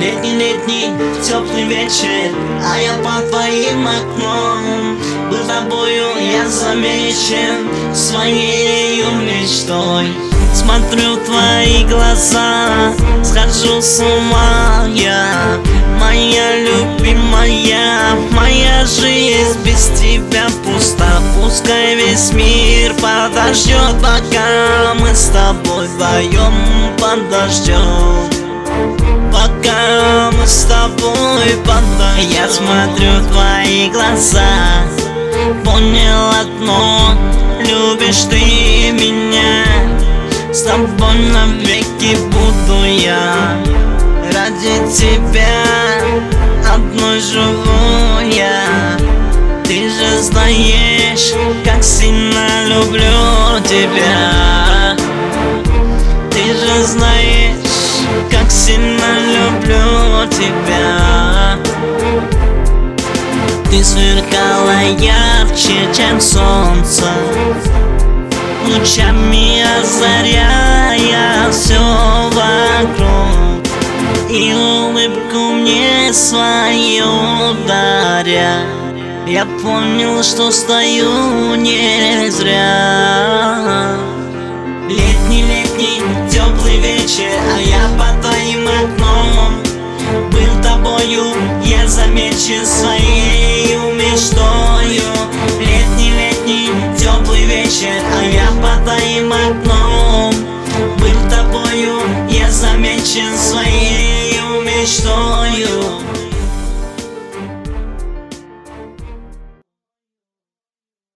Летний-летний теплый вечер А я под твоим окном. Был тобою я замечен Своей мечтой. Смотрю твои глаза Схожу с ума я. Моя любимая Моя жизнь без тебя пуста. Пускай весь мир подождет Пока мы с тобой вдвоем подождем Пока мы с тобой подождем Я смотрю твои глаза Понял одно. Любишь ты меня С тобой навеки буду я. Ради тебя Одной живу я. Ты же знаешь Как сильно люблю тебя люблю тебя. Ты сверкала ярче, чем солнце Лучами озаряя все вокруг. И улыбку мне свою даря. Я понял, что стою не зря тобою Я замечен своей мечтою. Летний-летний теплый вечер А я под твоим окном. Был тобою я замечен своей мечтою.